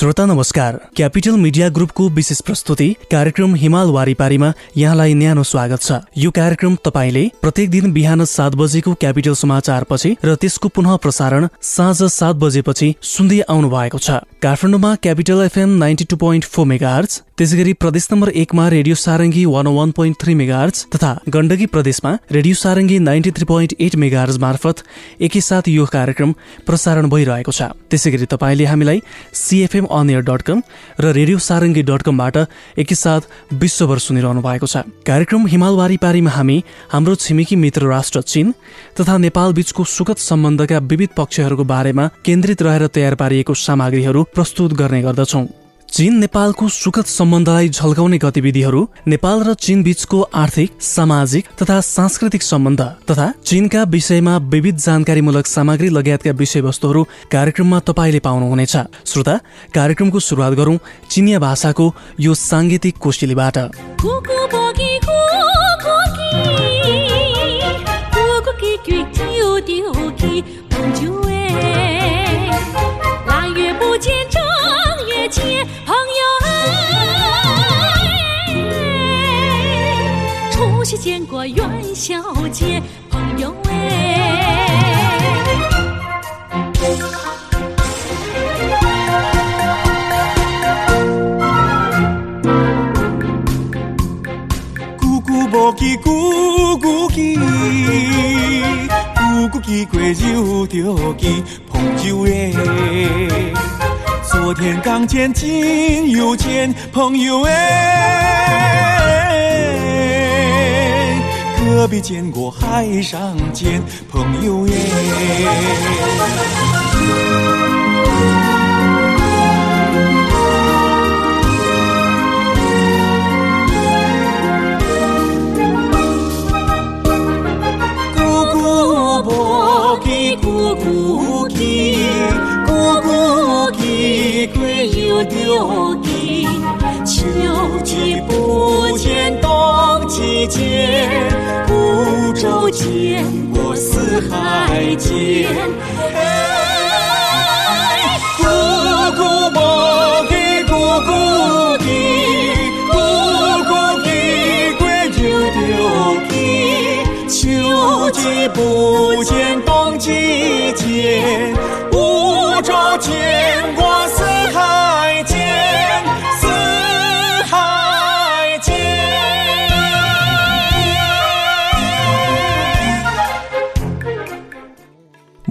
श्रोता नमस्कार। Capital media ग्रुपको विशेष प्रस्तुति कार्यक्रम हिमाल वारिपारीमा यहाँलाई न्यानो स्वागत छ। यो कार्यक्रम तपाईँले प्रत्येक दिन बिहान सात बजेको क्यापिटल समाचारपछि र त्यसको पुनः प्रसारण साँझ सात बजेपछि सुन्दै आउनु भएको छ। काठमाडौँमा capital FM ninety two point four mega त्यसै गरी प्रदेश नम्बर एकमा radio Sarangi one one point three mega तथा गण्डकी प्रदेशमा radio Sarangi ninety three point eight mega मार्फत एकैसाथ यो कार्यक्रम प्रसारण भइरहेको छ। त्यसै गरी तपाईँले हामीलाई सिएफएम अनएयर डट कम र रेडियो सारङ्गी डट कमबाट एकैसाथ विश्वभर सुनिरहनु भएको छ। कार्यक्रम हिमालवारी पारीमा हामी हाम्रो छिमेकी मित्र राष्ट्र चीन तथा नेपाल बीचको सुखद सम्बन्धका विविध पक्षहरूको बारेमा केन्द्रित रहेर तयार पारिएको सामग्रीहरू प्रस्तुत गर्ने गर्दछौँ। चीन नेपालको सुखद सम्बन्धलाई झल्काउने गतिविधिहरू नेपाल र चीन बीचको आर्थिक सामाजिक तथा सांस्कृतिक सम्बन्ध तथा चीनका विषयमा विविध जानकारीमूलक सामग्री लगायतका विषयवस्तुहरू कार्यक्रममा तपाईँले पाउनुहुनेछ। श्रोता कार्यक्रमको सुरुवात गरौं चिनिया भाषाको यो साङ्गीतिक 元宵节，朋友哎。无见，久久见，久久见果肉着，朋友哎。昨天刚见，今又见，朋友哎。何必见过海上见朋友耶？天。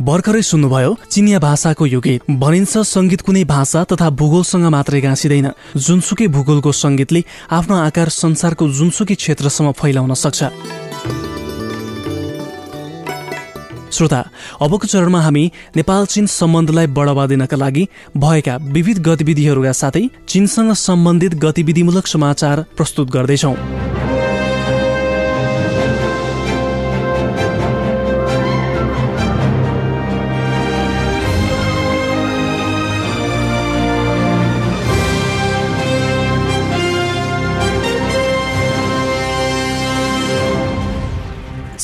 भर्खरै सुन्नुभयो चिनिया भाषाको यो गीत भनिन्छ सङ्गीत कुनै भाषा तथा भूगोलसँग मात्रै गाँसिँदैन। जुनसुकै भूगोलको सङ्गीतले आफ्नो आकार संसारको जुनसुकै क्षेत्रसम्म फैलाउन सक्छ। श्रोता अबको चरणमा हामी नेपाल चीन सम्बन्धलाई बढावा दिनका लागि भएका विविध गतिविधिहरूका साथै चीनसँग सम्बन्धित गतिविधिमूलक समाचार प्रस्तुत गर्दैछौँ।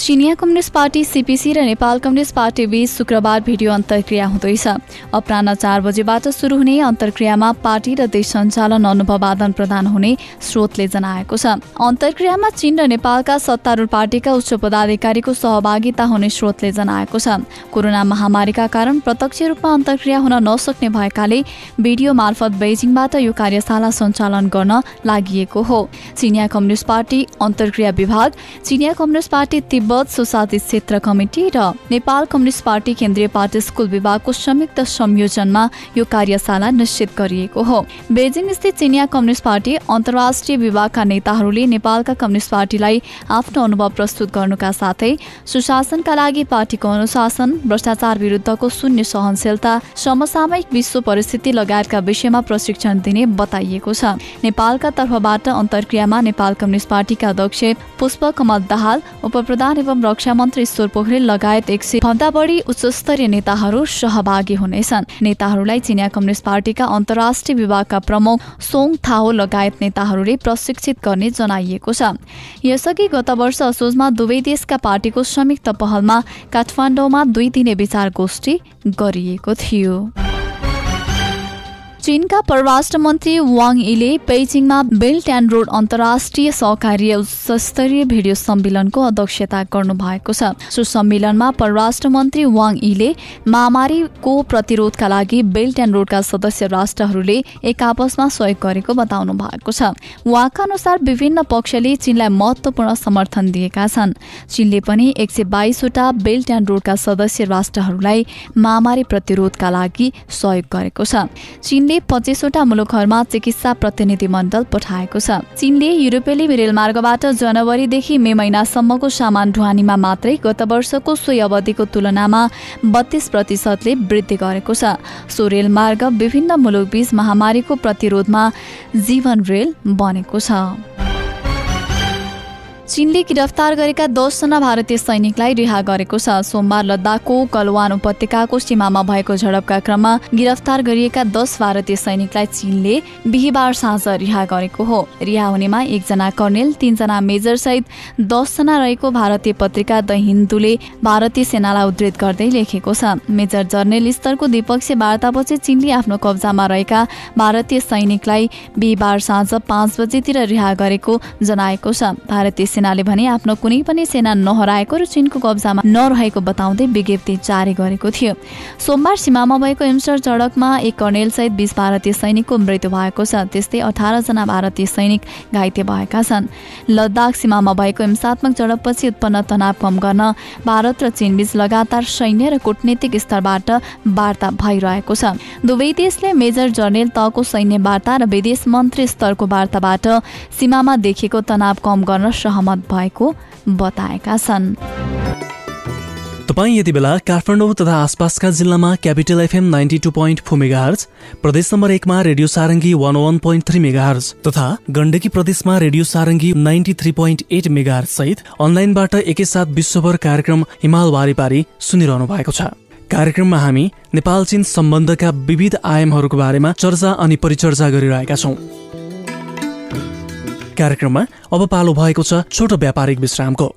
चिनिया कम्युनिस्ट पार्टी सिपिसी र नेपाल कम्युनिस्ट पार्टी बीच शुक्रबार भिडियो अन्तर्क्रिया हुँदैछ। अपराह चार बजेबाट सुरु हुने अन्तर्क्रियामा पार्टी र देश सञ्चालन अनुभव आदान प्रदान हुने स्रोतले जनाएको छ। अन्तर्क्रियामा चीन र नेपालका सत्तारूढ पार्टीका उच्च पदाधिकारीको सहभागिता हुने स्रोतले जनाएको छ। कोरोना महामारीका कारण प्रत्यक्ष रूपमा अन्तर्क्रिया हुन नसक्ने भएकाले भिडियो मार्फत बेजिङबाट यो कार्यशाला सञ्चालन गर्न लागि हो। चिनिया कम्युनिस्ट पार्टी अन्तर्क्रिया विभाग चिनिया कम्युनिस्ट पार्टी तिब्बत सोसाइटी क्षेत्र कमिटी र नेपाल कम्युनिस्ट पार्टी केन्द्रीय पार्टी स्कुल विभागको संयुक्त संयोजनमा यो कार्यशाला निश्चित गरिएको हो। बेजिङ स्थित चिनिया कम्युनिस्ट पार्टी अन्तर्राष्ट्रिय विभागका नेताहरूले नेपालका कम्युनिस्ट पार्टीलाई आफ्नो अनुभव प्रस्तुत गर्नुका साथै सुशासनका लागि पार्टीको अनुशासन भ्रष्टाचार विरुद्धको शून्य सहनशीलता समसामयिक विश्व परिस्थिति लगायतका विषयमा प्रशिक्षण दिने बताइएको छ। नेपालका तर्फबाट अन्तर्क्रियामा नेपाल कम्युनिस्ट पार्टीका अध्यक्ष पुष्प कमल दाहाल उपप्रधान एवं रक्षा मन्त्री ईश्वर पोखरेल लगायत एक सय भन्दा बढी उच्चस्तरीय नेताहरू सहभागी हुनेछन्। नेताहरूलाई चिनिया कम्युनिस्ट पार्टीका अन्तर्राष्ट्रिय विभागका प्रमुख सोङ थाहो लगायत नेताहरूले प्रशिक्षित गर्ने जनाइएको छ। यसअघि गत वर्ष असोजमा दुवै देशका पार्टीको संयुक्त पहलमा काठमाडौँमा दुई दिने विचार गोष्ठी गरिएको थियो। चीनका परराष्ट्र मन्त्री वाङ यीले बेजिङमा बेल्ट एन्ड रोड अन्तर्राष्ट्रिय सहकार्य उच्चस्तरीय भिडियो सम्मेलनको अध्यक्षता गर्नु भएको छ। सो सम्मेलनमा परराष्ट्र मन्त्री वाङ यीले महामारीको प्रतिरोधका लागि बेल्ट एन्ड रोडका सदस्य राष्ट्रहरूले एक आपसमा सहयोग गरेको बताउनु भएको छ। उहाँका अनुसार विभिन्न पक्षले चीनलाई महत्वपूर्ण समर्थन दिएका छन्। चीनले पनि एक सय बाइसवटा बेल्ट एन्ड रोडका सदस्य राष्ट्रहरूलाई महामारी प्रतिरोधका लागि सहयोग गरेको छ। चीनले चीनले पच्चिसवटा मुलुकहरूमा चिकित्सा प्रतिनिधि मण्डल पठाएको छ। चीनले युरोपेली रेलमार्गबाट जनवरीदेखि मे महिनासम्मको सामान ढुवानीमा मात्रै गत वर्षको सोही अवधिको तुलनामा बत्तीस प्रतिशतले वृद्धि गरेको छ। सो रेलमार्ग विभिन्न मुलुकबीच महामारीको प्रतिरोधमा जीवन रेल बनेको छ। चीनले गिरफ्तार गरेका दसजना भारतीय सैनिकलाई रिहा गरेको छ। सोमबार लद्दाखको कलवान उपत्यकाको सीमामा भएको झडपका क्रममा गिरफ्तार गरिएका दस भारतीय सैनिकलाई चीनले बिहिबार साँझ रिहा गरेको हो। रिहा हुनेमा एकजना कर्णेल तीनजना मेजर सहित दसजना रहेको भारतीय पत्रिका द हिन्दूले भारतीय सेनालाई उद्धित गर्दै लेखेको छ। मेजर जर्नेल स्तरको द्विपक्षीय वार्तापछि चीनले आफ्नो कब्जामा रहेका भारतीय सैनिकलाई बिहिबार साँझ पाँच बजेतिर रिहा गरेको जनाएको छ। भारतीय सेनाले भने आफ्नो कुनै पनि सेना नहराएको र चीनको कब्जामा नरहेको बताउँदै विज्ञप्ति जारी गरेको थियो। सोमबार सीमामा भएको हिंसर झडकमा एक कर्णेल सहित बिस भारतीय सैनिकको मृत्यु भएको छ। त्यस्तै अठारजना भारतीय सैनिक घाइते भएका छन्। लद्दाख सीमामा भएको हिंसात्मक झडपपछि उत्पन्न तनाव कम गर्न भारत र चीनबीच लगातार सैन्य र कूटनीतिक स्तरबाट वार्ता भइरहेको छ। दुवै देशले मेजर जर्नेल तहको सैन्य वार्ता र विदेश मन्त्री स्तरको वार्ताबाट सीमामा देखिएको तनाव कम गर्न सहमत सहमत भएको बताएका छन्। तपाईँ यति बेला काठमाडौँ तथा आसपासका जिल्लामा capital FM ninety two point four megahertz प्रदेश नम्बर एकमा radio Sarangi one one point three megahertz तथा गण्डकी प्रदेशमा radio Sarangi ninety three point eight megahertz सहित अनलाइनबाट एकैसाथ विश्वभर कार्यक्रम हिमाल वारिपारी सुनिरहनु भएको छ। कार्यक्रममा हामी नेपाल चीन सम्बन्धका विविध आयामहरूको बारेमा चर्चा अनि परिचर्चा गरिरहेका छौँ। कार्यक्रममा अब पालो भएको छ छोटो व्यापारिक विश्रामको।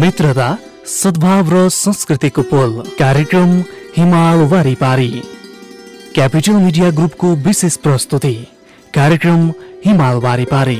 मित्रता सद्भाव र संस्कृतिको पोल कार्यक्रम हिमाल वारिपारी क्यापिटल मिडिया ग्रुपको विशेष प्रस्तुति कार्यक्रम हिमाल वारिपारी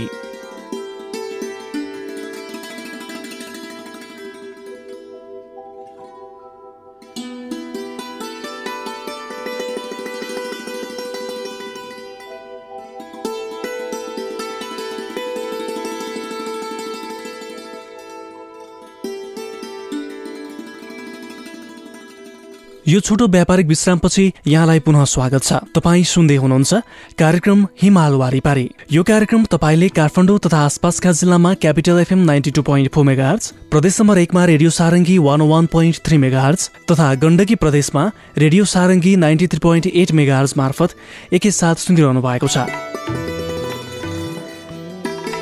यो छोटो व्यापारिक विश्रामपछि यहाँलाई पुनः स्वागत छ। तपाईँ सुन्दै हुनुहुन्छ कार्यक्रम हिमाल वारिपारी। यो कार्यक्रम तपाईँले काठमाडौँ तथा आसपासका जिल्लामा capital FM ninety two point four mega प्रदेश नम्बर एकमा radio Sarangi one one point three mega तथा गण्डकी प्रदेशमा radio Sarangi ninety three point eight mega मार्फत एकैसाथ सुनिरहनु भएको छ।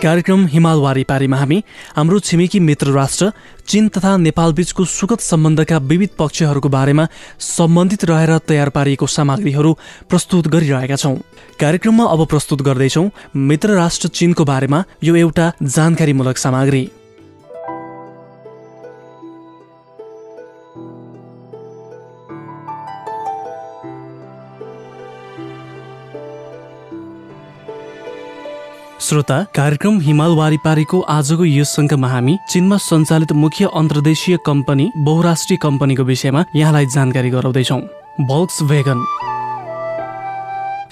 कार्यक्रम हिमाल वारिपारीमा हामी हाम्रो छिमेकी मित्र राष्ट्र चीन तथा नेपाल बीचको सुखद सम्बन्धका विविध पक्षहरूको बारेमा सम्बन्धित रहेर तयार पारिएको सामग्रीहरू प्रस्तुत गरिरहेका छौँ। कार्यक्रममा अब प्रस्तुत गर्दैछौँ मित्र राष्ट्र चीनको बारेमा यो एउटा जानकारीमूलक सामग्री। श्रोता कार्यक्रम हिमाल वारिपारीको आजको यस सङ्घमा हामी चीनमा सञ्चालित मुख्य अन्तर्देशीय कम्पनी बहुराष्ट्रिय कम्पनीको विषयमा यहाँलाई जानकारी गराउँदैछौँ। भोक्स भेगन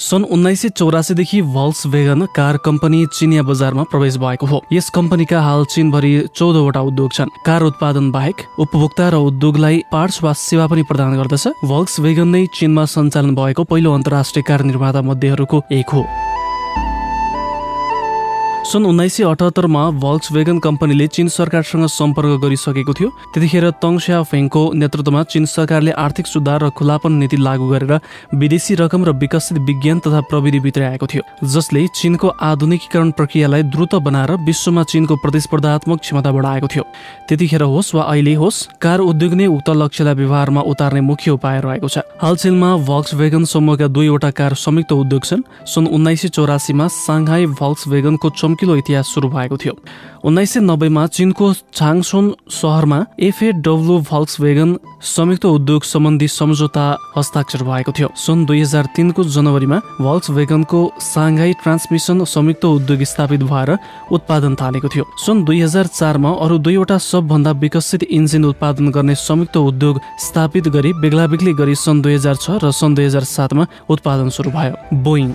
सन् उन्नाइस सय चौरासीदेखि भल्स वेगन कार कम्पनी चिनिया बजारमा प्रवेश भएको हो। यस कम्पनीका हाल चीनभरि चौधवटा उद्योग छन्। कार उत्पादन बाहेक उपभोक्ता र उद्योगलाई पार्ट्स वा सेवा पनि प्रदान गर्दछ। भल्क्स वेगन नै चीनमा सञ्चालन भएको पहिलो अन्तर्राष्ट्रिय कार निर्माता मध्येहरूको एक हो। सन् उन्नाइस सय अठहत्तरमा भल्क्स वेगन कम्पनीले चीन सरकारसँग सम्पर्क गरिसकेको थियो। त्यतिखेर तङ स्या फेङको नेतृत्वमा चीन सरकारले आर्थिक सुधार र खुलापन नीति लागू गरेर विदेशी रकम र विकसित विज्ञान तथा प्रविधि भित्र आएको थियो जसले चीनको आधुनिकीकरण प्रक्रियालाई द्रुत बनाएर विश्वमा चीनको प्रतिस्पर्धात्मक क्षमता बढाएको थियो। त्यतिखेर होस् वा अहिले होस् कार उद्योग नै उक्त लक्ष्यलाई व्यवहारमा उतार्ने मुख्य उपाय रहेको छ। हालचेलमा भल्क्स वेगन समूहका दुईवटा कार संयुक्त उद्योग छन्। सन् उन्नाइस सय चौरासीमा साङ्घाई भल्क्स वेगनको चम्किलो इतिहास सुरु भएको थियो। उन्नाइस सय नब्बेमा चीनको छाङसोन सहरमा एफएडब्लु भल्क्स वेगन संयुक्त उद्योग सम्बन्धी सम्झौता हस्ताक्षर भएको थियो। सन् दुई हजार तिनको जनवरीमा भल्क्स वेगनको साङ्घाई ट्रान्समिसन संयुक्त उद्योग स्थापित भएर उत्पादन थालेको थियो। सन् दुई हजार चारमा अरू दुईवटा सबभन्दा विकसित इन्जिन उत्पादन गर्ने संयुक्त उद्योग स्थापित गरी बेग्लै गरी सन् दुई हजार छ र सन् दुई हजार सातमा उत्पादन सुरु भयो। बोइङ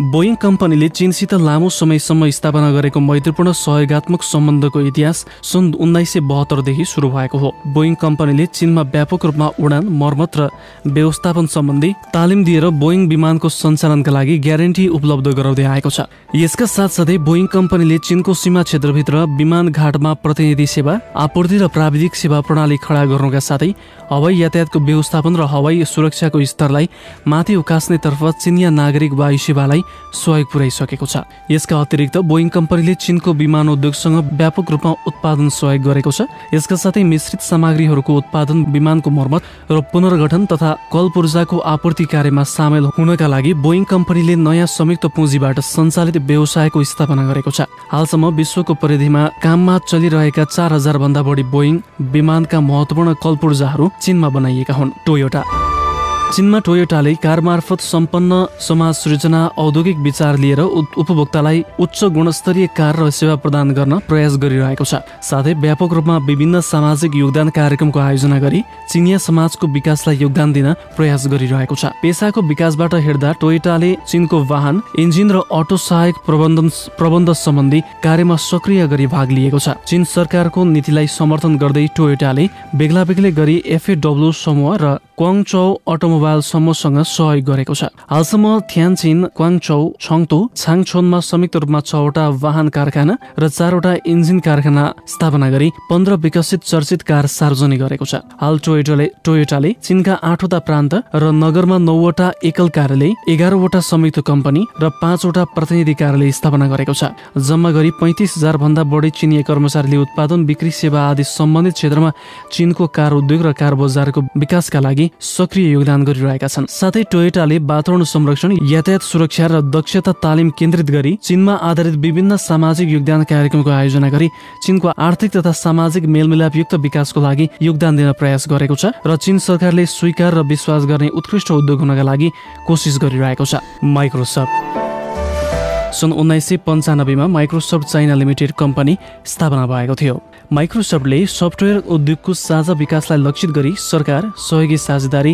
बोइङ कम्पनीले चीनसित लामो समयसम्म स्थापना गरेको मैत्रीपूर्ण सहयोगात्मक सम्बन्धको इतिहास सन् उन्नाइस सय बहत्तरदेखि सुरु भएको हो। बोइङ कम्पनीले चीनमा व्यापक रूपमा उडान मर्मत र व्यवस्थापन सम्बन्धी तालिम दिएर बोइङ विमानको सञ्चालनका लागि ग्यारेन्टी उपलब्ध गराउँदै आएको छ। यसका साथसाथै बोइङ कम्पनीले चीनको सीमा क्षेत्रभित्र विमान घाटमा प्रतिनिधि सेवा आपूर्ति र प्राविधिक सेवा प्रणाली खडा गर्नुका साथै हवाई यातायातको व्यवस्थापन र हवाई सुरक्षाको स्तरलाई माथि उकास्नेतर्फ चिनिया नागरिक वायु सेवालाई सहयोग पुर्याइसकेको छ। यसका अतिरिक्त बोइङ कम्पनीले चीनको विमान उद्योगसँग व्यापक रूपमा उत्पादन सहयोग गरेको छ। यसका साथै मिश्रित सामग्रीहरूको उत्पादन विमानको मर्मत र पुनर्गठन तथा कल पूर्जाको आपूर्ति कार्यमा सामेल हुनका लागि बोइङ कम्पनीले नयाँ संयुक्त पुँजीबाट सञ्चालित व्यवसायको स्थापना गरेको छ। हालसम्म विश्वको परिधिमा काममा चलिरहेका चार हजार भन्दा बढी बोइङ विमानका महत्वपूर्ण कल पूर्जाहरू चीनमा बनाइएका हुन्। टोयोटा चीनमा टोयोटाले कार मार्फत सम्पन्न समाज सृजना औद्योगिक विचार लिएर उपभोक्तालाई उच्च गुणस्तरीय कार र सेवा प्रदान गर्न प्रयास गरिरहेको छ। साथै व्यापक रूपमा विभिन्न सामाजिक योगदान कार्यक्रमको आयोजना गरी चिनिया समाजको विकासलाई योगदान दिन प्रयास गरिरहेको छ। पेसाको विकासबाट हेर्दा टोयोटाले चीनको वाहन इन्जिन र अटो सहायक प्रबन्धन प्रबन्ध सम्बन्धी कार्यमा सक्रिय गरी भाग लिएको छ। चीन सरकारको नीतिलाई समर्थन गर्दै टोयोटाले बेग्ला बेग्लै गरी एफएडब्लु समूह र क्वाङचौ अटोमोबाइल समूहसँग सहयोग गरेको छ हालसम्म थ्यानचिन क्वाङचौ छङतो छाङछोनमा संयुक्त रूपमा छवटा वाहन कारखाना र चारवटा इन्जिन कारखाना स्थापना गरी पन्ध्र विकसित चर्चित कार सार्वजनिक गरेको छ हाल टोयोटाले टोयोटाले चीनका आठवटा प्रान्त र नगरमा नौवटा एकल कार्यालय एघारवटा संयुक्त कम्पनी र पाँचवटा प्रतिनिधि कार्यालय स्थापना गरेको छ जम्मा गरी पैँतिस हजार भन्दा बढी चिनिया कर्मचारीले उत्पादन बिक्री सेवा आदि सम्बन्धित क्षेत्रमा चीनको कार उद्योग र कार बजारको विकासका लागि सक्रिय योगदान गरिरहेका छन्। साथै टोयोटाले वातावरण संरक्षण यातायात सुरक्षा र दक्षता तालिम केन्द्रित गरी चीनमा आधारित विभिन्न सामाजिक योगदान कार्यक्रमको आयोजना गरी चीनको आर्थिक तथा सामाजिक मेलमिलापयुक्त विकासको लागि योगदान दिन प्रयास गरेको छ र चीन सरकारले स्वीकार र विश्वास गर्ने उत्कृष्ट उद्योग हुनका लागि कोसिस गरिरहेको छ। माइक्रोसफ्ट। सन् उन्नाइस सय पन्चानब्बेमा माइक्रोसफ्ट चाइना लिमिटेड कम्पनी स्थापना भएको थियो। माइक्रोसफ्टले सफ्टवेयर उद्योगको साझा विकासलाई लक्षित गरी सरकार सहयोगी साझेदारी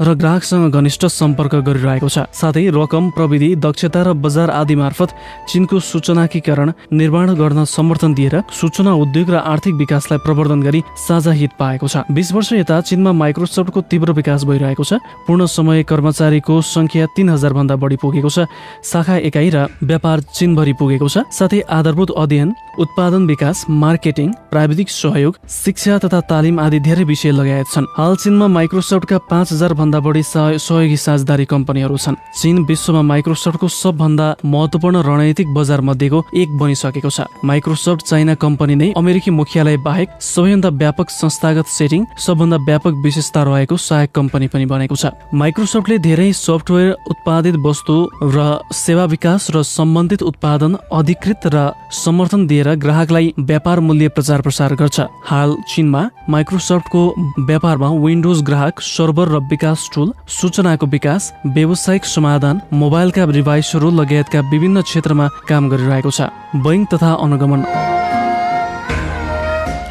र ग्राहकसँग घनिष्ठ सम्पर्क गरिरहेको छ। साथै रकम प्रविधि दक्षता र बजार आदि मार्फत चिनको सूचनाकीकरण निर्माण गर्न समर्थन दिएर सूचना उद्योग र आर्थिक विकासलाई प्रवर्धन गरी साझा हित पाएको छ। बिस वर्ष यता चीनमा माइक्रोसफ्टको तीव्र विकास भइरहेको छ। पूर्ण समय कर्मचारीको संख्या तीन हजार भन्दा बढी पुगेको छ। शाखा एकाइ र व्यापार चीनभरि पुगेको छ। साथै आधारभूत अध्ययन उत्पादन विकास मार्केटिङ प्राविधिक सहयोग शिक्षा तथा तालिम आदि धेरै विषय लगायत छन्। हाल चीनमा माइक्रोसफ्टका पाँच हजार भन्दा बढी सहयोगी साझेदारी कम्पनीहरू छन्। चीन विश्वमा माइक्रोसफ्टको सबभन्दा महत्वपूर्ण रणनीतिक बजार मध्येको एक बनिसकेको छ। माइक्रोसफ्ट चाइना कम्पनी नै अमेरिकी मुख्यालय बाहेक सबैभन्दा व्यापक संस्थागत सेटिङ सबभन्दा व्यापक विशेषता रहेको सहायक कम्पनी पनि बनेको छ। माइक्रोसफ्टले धेरै सफ्टवेयर उत्पादित वस्तु र सेवा विकास र सम्बन्धित उत्पादन अधिकृत र समर्थन दिएर ग्राहकलाई व्यापार मूल्य प्रचार प्रसार गर्छ। हाल चीनमा माइक्रोसफ्टको व्यापारमा विन्डोज ग्राहक सर्भर र विकास टुल सूचनाको विकास व्यावसायिक समाधान मोबाइलका डिभाइसहरू लगायतका विभिन्न क्षेत्रमा काम गरिरहेको छ। बैङ्क तथा अनुगमन।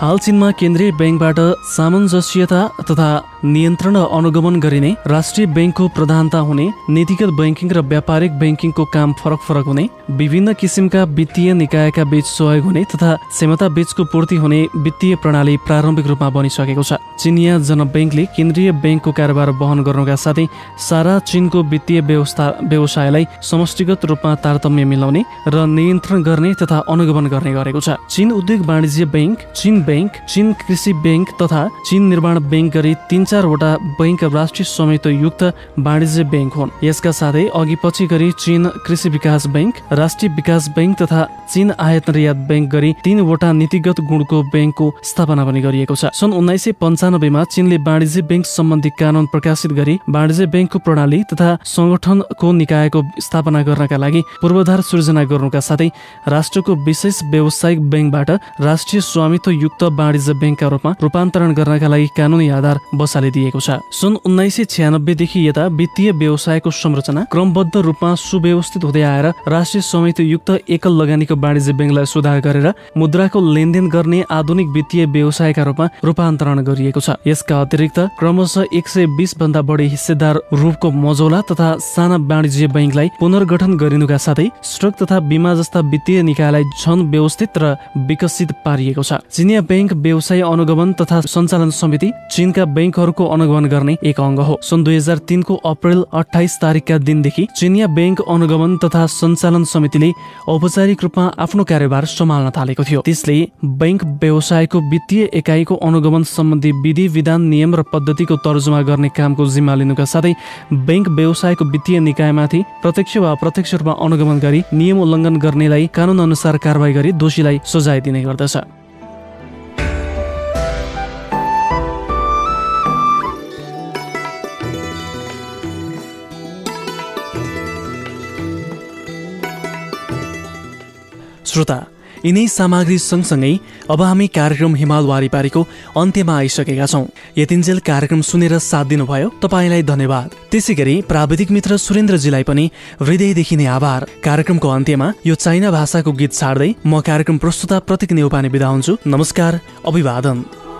हाल चीनमा केन्द्रीय ब्याङ्कबाट सामञ्जस्यता तथा नियन्त्रण र अनुगमन गरिने राष्ट्रिय ब्याङ्कको प्रधानता हुने नीतिगत ब्याङ्किङ र व्यापारिक ब्याङ्किङको काम फरक फरक हुने विभिन्न किसिमका वित्तीय निकायका बीच सहयोग हुने तथा क्षमता बीचको पूर्ति हुने वित्तीय प्रणाली प्रारम्भिक रूपमा बनिसकेको छ। चिनिया जनब्याङ्कले केन्द्रीय ब्याङ्कको कारोबार वहन गर्नुका साथै सारा चिनको वित्तीय व्यवस्था व्यवसायलाई समष्टिगत रूपमा तारतम्य मिलाउने र नियन्त्रण गर्ने तथा अनुगमन गर्ने गरेको छ। चिन उद्योग वाणिज्य ब्याङ्क चिन ब्याङ्क चिन कृषि ब्याङ्क तथा चिन निर्माण ब्याङ्क गरी तीन चारवटा बैङ्क राष्ट्रिय स्वामित्व युक्त वाणिज्य ब्याङ्क हुन्। यसका साथै अघि पछि गरी चिन कृषि विकास ब्याङ्क राष्ट्रिय विकास ब्याङ्क तथा चिन आयात निर्यात ब्याङ्क गरी तीनवटा नीतिगत गुणको ब्याङ्कको स्थापना पनि गरिएको छ। सन् उन्नाइस सय पन्चानब्बेमा चिनले वाणिज्य ब्याङ्क सम्बन्धी कानून प्रकाशित गरी वाणिज्य ब्याङ्कको प्रणाली तथा सङ्गठनको निकायको स्थापना गर्नका लागि पूर्वाधार सृजना गर्नुका साथै राष्ट्रको विशेष व्यावसायिक ब्याङ्कबाट राष्ट्रिय स्वामित्व युक्त वाणिज्य ब्याङ्कका रूपमा रूपान्तरण गर्नका लागि कानुनी आधार बसालिदिएको छ। सन् उन्नाइस सय छ्यानब्बेदेखि यता वित्तीय व्यवसायको संरचना क्रमबद्ध रूपमा सुव्यवस्थित हुँदै आएर राष्ट्रिय स्वामित्व युक्त एकल लगानीको वाणिज्य ब्याङ्कलाई सुधार गरेर मुद्राको लेनदेन गर्ने आधुनिक वित्तीय व्यवसायका रूपमा रूपान्तरण गरिएको छ। यसका अतिरिक्त क्रमशः एक सय बिस भन्दा बढी हिस्सेदार रूपको मजौला तथा साना वाणिज्य ब्याङ्कलाई पुनर्गठन गरिनुका साथै स्ट्रक तथा बिमा जस्ता वित्तीय निकायलाई झन व्यवस्थित र विकसित पारिएको छ। चिनिया ब्याङ्क व्यवसाय अनुगमन तथा सञ्चालन समिति चिनका ब्याङ्कहरूको अनुगमन गर्ने एक अङ्ग हो। सन् दुई हजार तिनको अप्रेल अठाइस तारिकका दिनदेखि चिनिया ब्याङ्क अनुगमन तथा सञ्चालन समितिले औपचारिक रूपमा आफ्नो कार्यभार सम्हाल्न थालेको थियो। त्यसले बैङ्क व्यवसायको वित्तीय एकाइको अनुगमन सम्बन्धी विधि विधान नियम र पद्धतिको तर्जुमा गर्ने कामको जिम्मा लिनुका साथै बैङ्क व्यवसायको वित्तीय निकायमाथि प्रत्यक्ष वा अप्रत्यक्ष रूपमा अनुगमन गरी नियम उल्लङ्घन गर्नेलाई कानुन अनुसार कारवाही गरी दोषीलाई सजाय दिने गर्दछ। श्रोता यिनै सामग्री सँगसँगै अब हामी कार्यक्रम हिमाल वारिपारीको अन्त्यमा आइसकेका छौँ। यतिन्जेल कार्यक्रम सुनेर साथ दिनुभयो तपाईँलाई धन्यवाद। त्यसै गरी प्राविधिक मित्र सुरेन्द्रजीलाई पनि हृदयदेखि नै आभार। कार्यक्रमको अन्त्यमा यो चाइना भाषाको गीत छाड्दै म कार्यक्रम प्रस्तुता प्रतीक नेउपाने बिदा हुन्छु। नमस्कार अभिवादन।